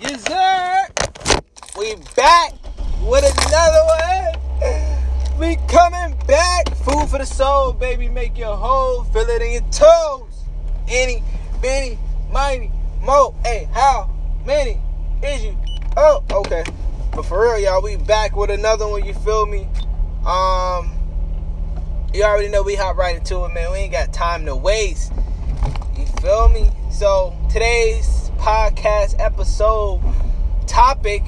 Yes, sir. We back with another one. We coming back. Food for the soul, baby. Make your whole. Feel it in your toes. Any, Benny, mighty, mo. Hey, how many is you? Oh, okay. But for real, y'all, we back with another one. You feel me? Um, you already know we hop right into it, man. We ain't got time to waste. You feel me? So today's podcast episode topic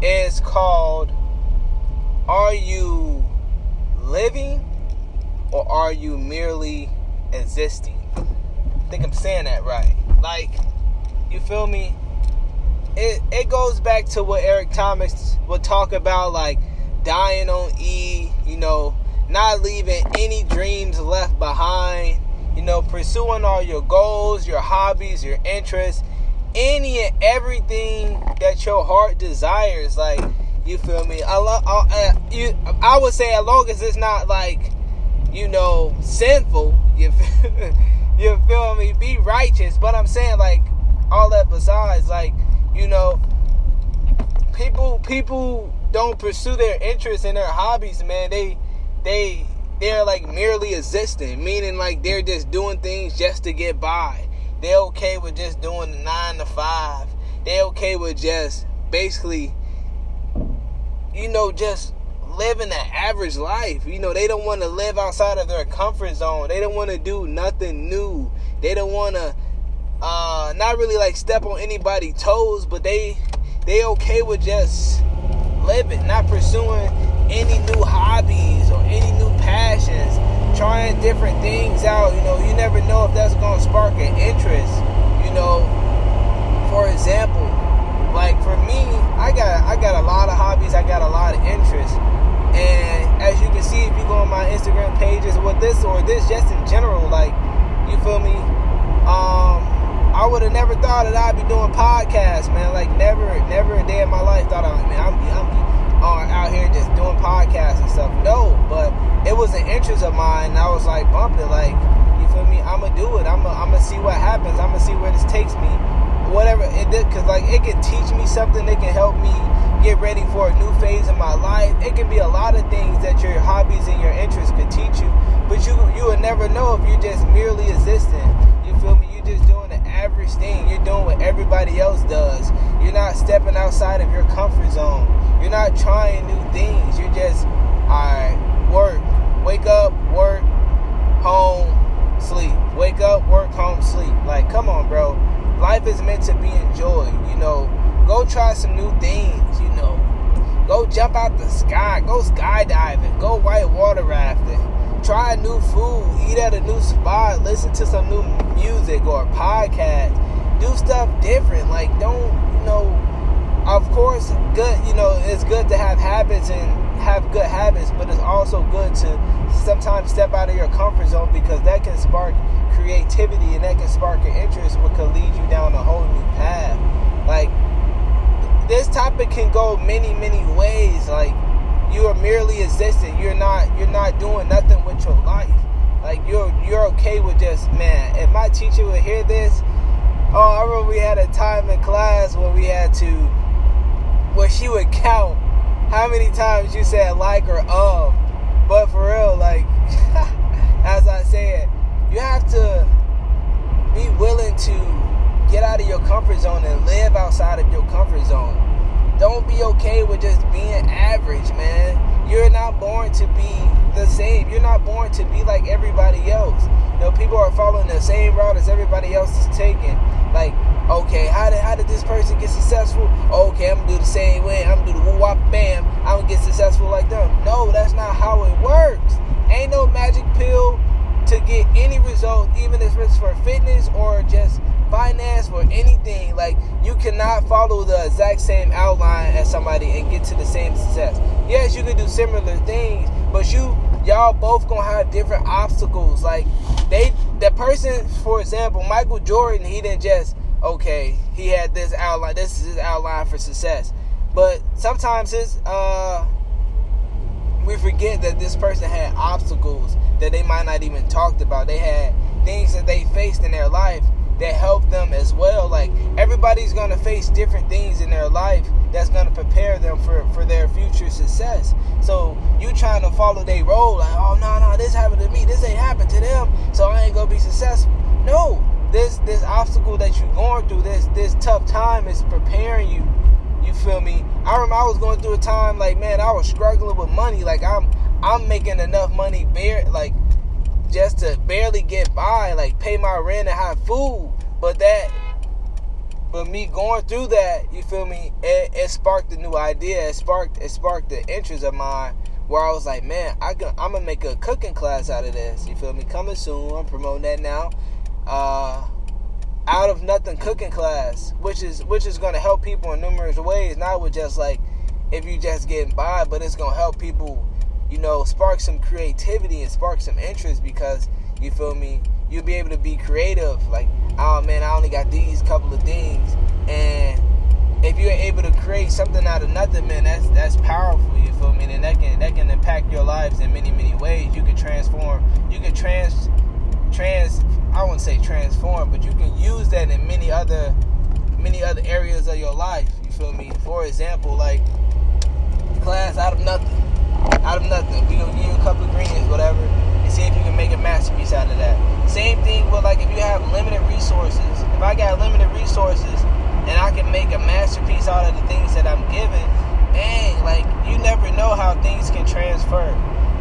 is called Are you living or are you merely existing? I think I'm saying that right. Like, you feel me? It it goes back to what Eric Thomas would talk about, like dying on E, you know, not leaving any dreams left behind, you know, pursuing all your goals, your hobbies, your interests, any and everything that your heart desires. Like, you feel me? I, lo- I, you, I would say, as long as it's not like, you know, sinful, you feel, you feel me? Be righteous. But I'm saying, like, all that besides, like, you know, people, people don't pursue their interests and their hobbies, man. They, they, they're like merely existing, meaning like they're just doing things just to get by. They're okay with just doing the nine to five. They're okay with just basically, you know, just living an average life. You know, they don't want to live outside of their comfort zone. They don't want to do nothing new. They don't want to, uh, not really like step on anybody's toes, but they, they okay with just living, not pursuing any new hobbies or any new passions, trying different things out. You know, you never know if that's going to spark an interest. You know, for example, like for me, I got I got a lot of hobbies, I got a lot of interests. And as you can see, if you go on my Instagram pages with this or this, just in general, like you feel me, um, I would have never thought that I'd be doing podcasts, man. Like never, never a day in my life thought I, man, I'm, I'm uh, out here just doing podcasts and stuff. No, but it was an interest of mine. And I was like bumping, like you feel me? I'm gonna do it. I'm gonna, I'm gonna see what happens. I'm gonna see where this takes me. Whatever it did, cause like it can teach me something. It can help me get ready for a new phase in my life. It can be a lot of things that your hobbies and your interests could teach you, but you you will never know if you're just merely existing. You feel me? You're just doing the average thing. You're doing what everybody else does. You're not stepping outside of your comfort zone. You're not trying new things. You're just, alright, work. Wake up, work, home, sleep. Wake up, work, home, sleep. Like, come on, bro. Life is meant to be enjoyed. You know, go try some new things. You know, go jump out the sky. Go skydiving. Go white water rafting. Try new food. Eat at a new spot. Listen to some new music or podcast. Do stuff different. Like, don't, you know, of course, good, you know, it's good to have habits and have good habits, but it's also good to sometimes step out of your comfort zone because that can spark creativity and that can spark an interest, which could lead you down a whole new path. Like, this topic can go many, many ways. Like, you are merely existing. You're not, you're not doing nothing with your life. Like, you're, you're okay with just, man, if my teacher would hear this, oh, I remember we had a time in class where we had to where she would count how many times you said like or of. But for real, like as I said, you have to be willing to get out of your comfort zone and live outside of your comfort zone. Don't be okay with just being average, man. You're not born to be the same. You're not born to be like everybody else. You know, people are following the same route as everybody else is taking. Like, okay, how did how did this person get successful? Okay, I'm gonna do the same way. I'm gonna do the woo wop bam. I'm gonna get successful like them. No, that's not how it works. Ain't no magic pill to get any result, even if it's for fitness or just finance or anything. Like you cannot follow the exact same outline as somebody and get to the same success. Yes, you can do similar things, but you y'all both gonna have different obstacles. Like they the person, for example, Michael Jordan, he didn't just okay, he had this outline, this is his outline for success. But sometimes his uh we forget that this person had obstacles that they might not even talked about. They had things that they faced in their life that helped them as well. Like everybody's gonna face different things in their life that's gonna prepare them for, for their future success. So you trying to follow their role, like, oh no, no, this happened to me, this ain't happened to them, so I ain't gonna be successful. Obstacle that you're going through, this this tough time is preparing you. You feel me? I remember I was going through a time like man, I was struggling with money. Like I'm I'm making enough money bare like just to barely get by, like pay my rent and have food. But that but me going through that, you feel me, it, it sparked a new idea. It sparked it sparked the interest of mine where I was like, man, I can, I'm gonna make a cooking class out of this. You feel me? Coming soon. I'm promoting that now. Uh, out of nothing cooking class, which is which is gonna help people in numerous ways. Not with just like if you just getting by, but it's gonna help people, you know, spark some creativity and spark some interest because you feel me. You'll be able to be creative. Like, oh man, I only got these couple of things, and if you're able to create something out of nothing, man, that's that's powerful. You feel me? And that can that can impact your lives in many many ways. You can transform. You can trans trans. I wouldn't say transform, but you can use that in many other many other areas of your life. You feel me? For example, like class out of nothing, out of nothing. We gonna give you a couple of greens, whatever, and see if you can make a masterpiece out of that. Same thing with like if you have limited resources. If I got limited resources and I can make a masterpiece out of the things that I'm given, dang, like you never know how things can transfer.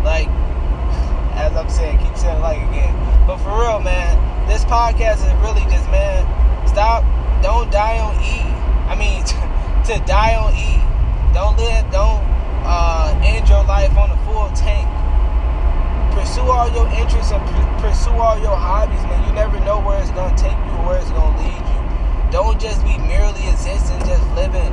Like as I'm saying, keep saying like again. But for real, man, this podcast is really just man, stop, don't die on E. I mean, to die on E. Don't live, don't uh, end your life on a full tank. Pursue all your interests and pursue all your hobbies, man. You never know where it's gonna take you or where it's gonna lead you. Don't just be merely existing, just living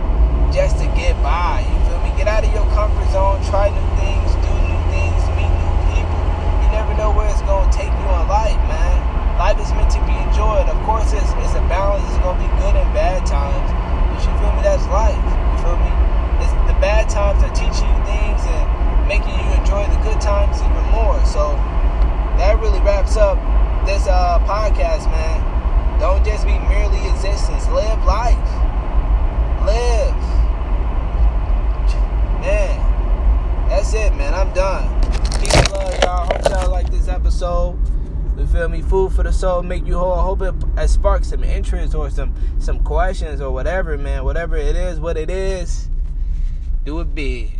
just to get by. You feel me? Get out of your comfort zone, try new things, do new things, meet new people. You never know where it's gonna take you in life, man. Life is meant to be enjoyed. Of course, it's, it's a balance. It's gonna be good and bad times, but you feel me? That's life. You feel me? It's the bad times are teaching you things and making you enjoy the good times even more. So that really wraps up this uh, podcast, man. Don't just be merely existence. Live life. Live. Man, that's it, man. I'm done. Peace love, y'all. Hope y'all like this episode. You feel me? Food for the soul, make you whole. I hope it, it sparks some interest or some some questions or whatever, man. Whatever it is, what it is, do it big.